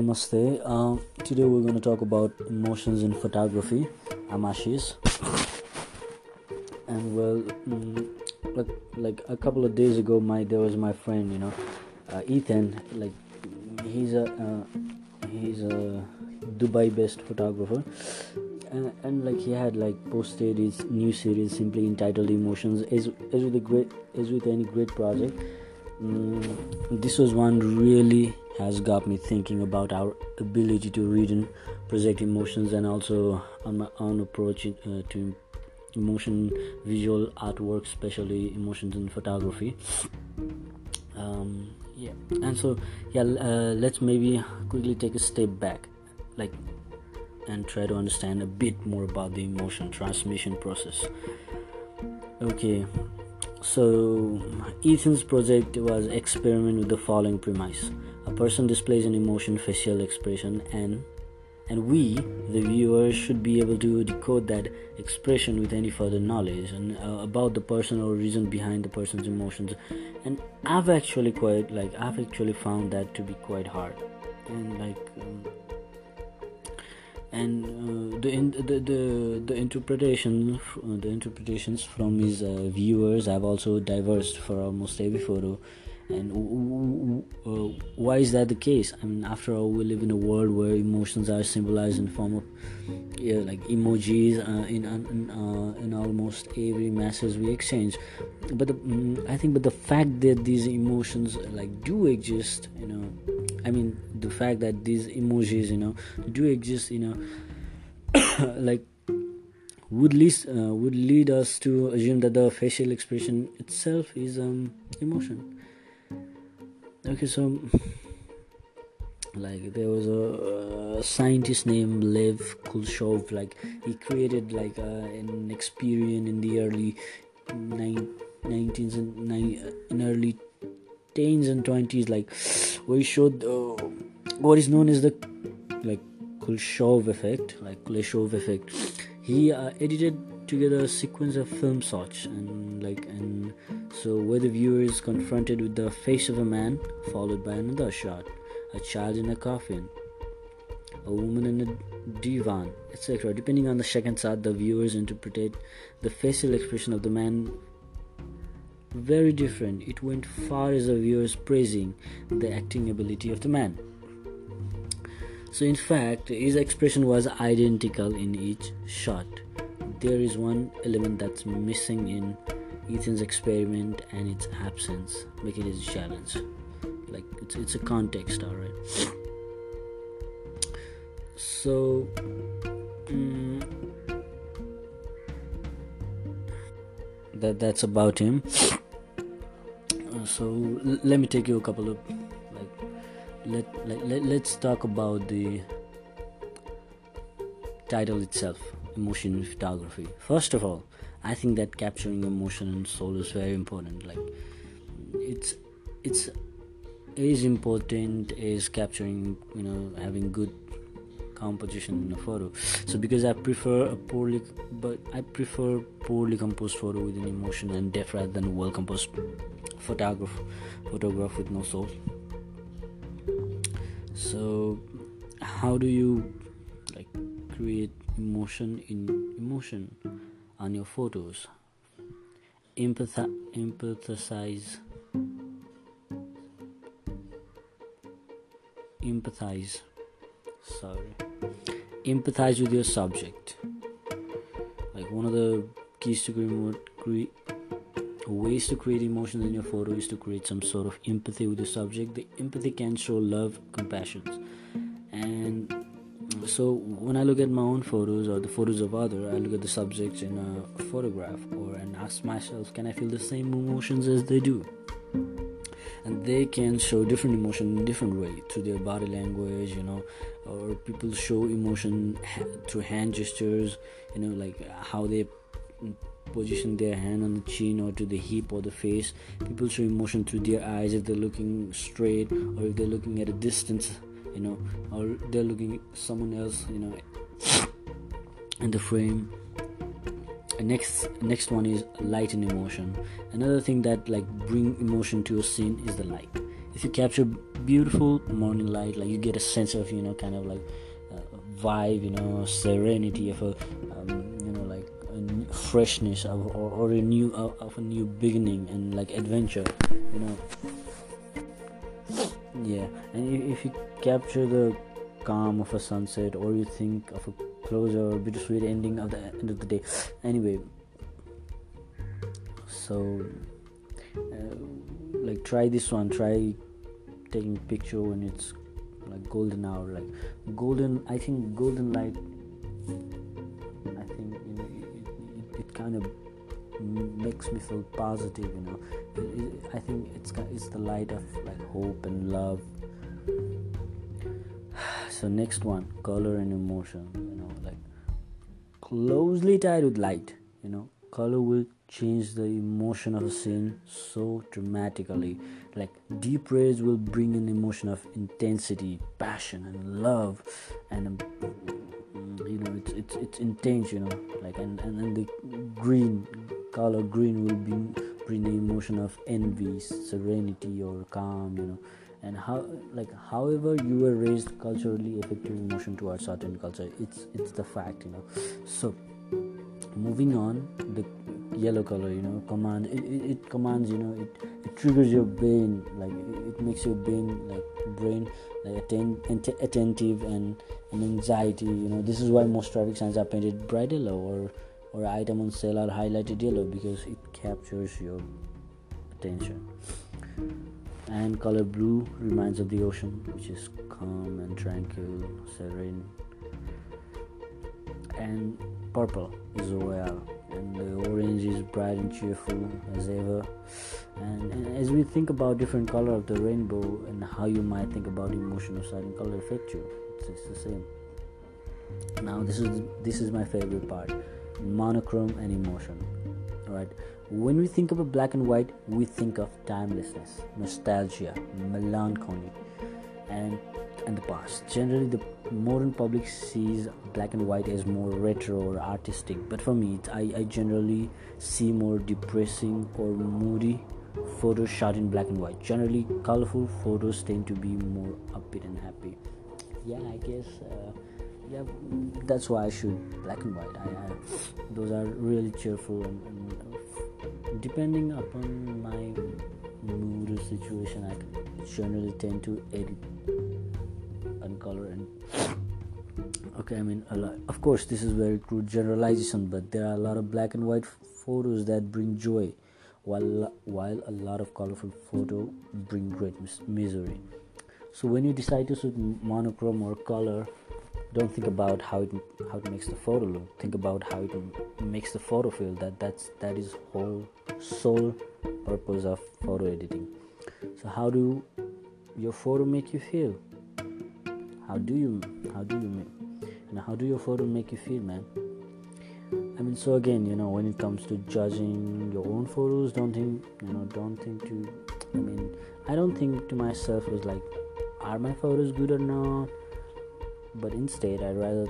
namaste. Uh, today we're going to talk about emotions in photography. I'm Ashish, and well, mm, like like a couple of days ago, my there was my friend, you know, uh, Ethan. Like he's a uh, he's a Dubai-based photographer, and, and, like he had like posted his new series simply entitled Emotions. As as with a great as with any great project, mm, this was one really has got me thinking about our ability to read and project emotions and also on my own approach uh, to emotion visual artwork especially emotions in photography. Um, yeah. And so yeah uh, let's maybe quickly take a step back like and try to understand a bit more about the emotion transmission process. Okay. So ethan's project was experiment with the following premise a person displays an emotion, facial expression, and and we, the viewers, should be able to decode that expression with any further knowledge and uh, about the person or reason behind the person's emotions. And I've actually quite like I've actually found that to be quite hard, and like. Um, and uh, the, in, the the the interpretation uh, the interpretations from his uh, viewers have also diverged for almost every photo and uh, why is that the case? I mean after all we live in a world where emotions are symbolized in form of yeah, like emojis uh, in in, uh, in almost every message we exchange. But the, mm, i think but the fact that these emotions like do exist you know i mean the fact that these emojis you know do exist you know like would lead uh, would lead us to assume that the facial expression itself is um emotion okay so like there was a, a scientist named lev kuleshov like he created like uh, an experiment in the early 19s and ni- in early teens and 20s like we showed uh, what is known as the like kuleshov effect like kuleshov effect. He uh, edited together a sequence of film shots and like and so where the viewer is confronted with the face of a man followed by another shot a child in a coffin a woman in a divan etc depending on the second shot the viewers interpret the facial expression of the man very different. It went far as the viewers praising the acting ability of the man. So in fact his expression was identical in each shot there is one element that's missing in Ethan's experiment and its absence make it a challenge. Like it's it's a context, alright. So um, that that's about him. So l- let me take you a couple of like let, let, let let's talk about the title itself emotion photography. First of all i think that capturing emotion and soul is very important like it's it's is important is capturing you know having good composition in a photo. So because i prefer a poorly but i prefer poorly composed photo with an emotion and depth rather than well composed photograph photograph with no soul. So how do you like create emotion in emotion on your photos. Empathize, empathize empathize. Sorry. Empathize with your subject. Like one of the keys to create ways to create emotions in your photo is to create some sort of empathy with the subject. The empathy can show love compassion and so when I look at my own photos or the photos of other, I look at the subjects in a photograph or and ask myself, can I feel the same emotions as they do? And they can show different emotion in different way through their body language, you know, or people show emotion through hand gestures, you know, like how they position their hand on the chin or to the hip or the face. People show emotion through their eyes if they're looking straight or if they're looking at a distance you know or they're looking at someone else you know in the frame. And next next one is light and emotion. Another thing that like bring emotion to a scene is the light. If you capture beautiful morning light like you get a sense of you know kind of like uh, vibe you know serenity of a um, you know like a freshness of, or, or a new of a new beginning and like adventure you know yeah and if you capture the calm of a sunset or you think of a closer or bittersweet ending of the end of the day. Anyway so uh, like try this one. Try taking picture when it's like golden hour like golden i think golden light i think you know it, it, it kind of makes me feel positive you know. I think it's it's the light of like hope and love. So next one color and emotion you know like closely tied with light you know. Color will change the emotion of a scene so dramatically. Like deep rays will bring an emotion of intensity passion and love and um, you know it's it's it's intense you know. Like and and, and the green color green will bring bring the emotion of envy serenity or calm you know. And how like however you were raised culturally effective emotion towards certain culture it's it's the fact you know. So moving on the yellow color you know command it, it, it commands you know it, it triggers your brain like it, it makes your brain like brain like atten- attentive and, and anxiety you know. This is why most traffic signs are painted bright yellow or or item on sale are highlighted yellow because it captures your attention. And color blue reminds of the ocean which is calm and tranquil serene. And purple is royal and the orange is bright and cheerful as ever. And, and, as we think about different color of the rainbow and how you might think about emotion of certain color affect you it's, it's the same. Now this is this is my favorite part monochrome and emotion right? When we think of a black and white we think of timelessness nostalgia melancholy and and the past. Generally the modern public sees black and white as more retro or artistic but for me I, I generally see more depressing or moody photos shot in black and white. Generally colorful photos tend to be more upbeat and happy. Yeah i guess uh, yeah that's why i shoot black and white. I, I those are really cheerful and, and uh, depending upon my mood or situation i generally tend to edit and color and okay i mean lot, of course this is very crude generalization but there are a lot of black and white photos that bring joy while while a lot of colorful photo bring great mis- misery. So when you decide to shoot monochrome or color don't think about how it how it makes the photo look. Think about how it makes the photo feel. That that's that is whole sole purpose of photo editing. So how do your photo make you feel? How do you how do you and how do your photo make you feel man? I mean so again you know when it comes to judging your own photos don't think you know don't think to i mean i don't think to myself was like are my photos good or not but instead i rather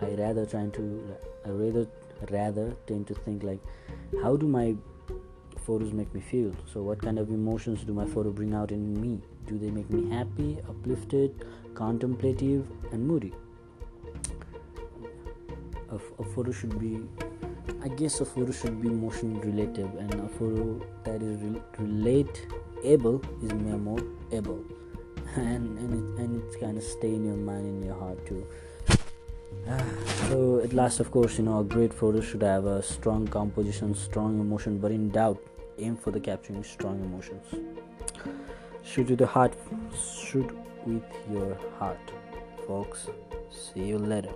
i rather trying to i rather rather tend to think like how do my photos make me feel? So what kind of emotions do my photo bring out in me? Do they make me happy uplifted contemplative and moody? A, a photo should be i guess a photo should be motion relative and a photo that is re- relatable is more able and and, it, and it's kind of stay in your mind in your heart too. Ah, so at last of course you know a great photo should have a strong composition strong emotion but in doubt aim for the capturing strong emotions. Shoot with the heart shoot with your heart folks. See you later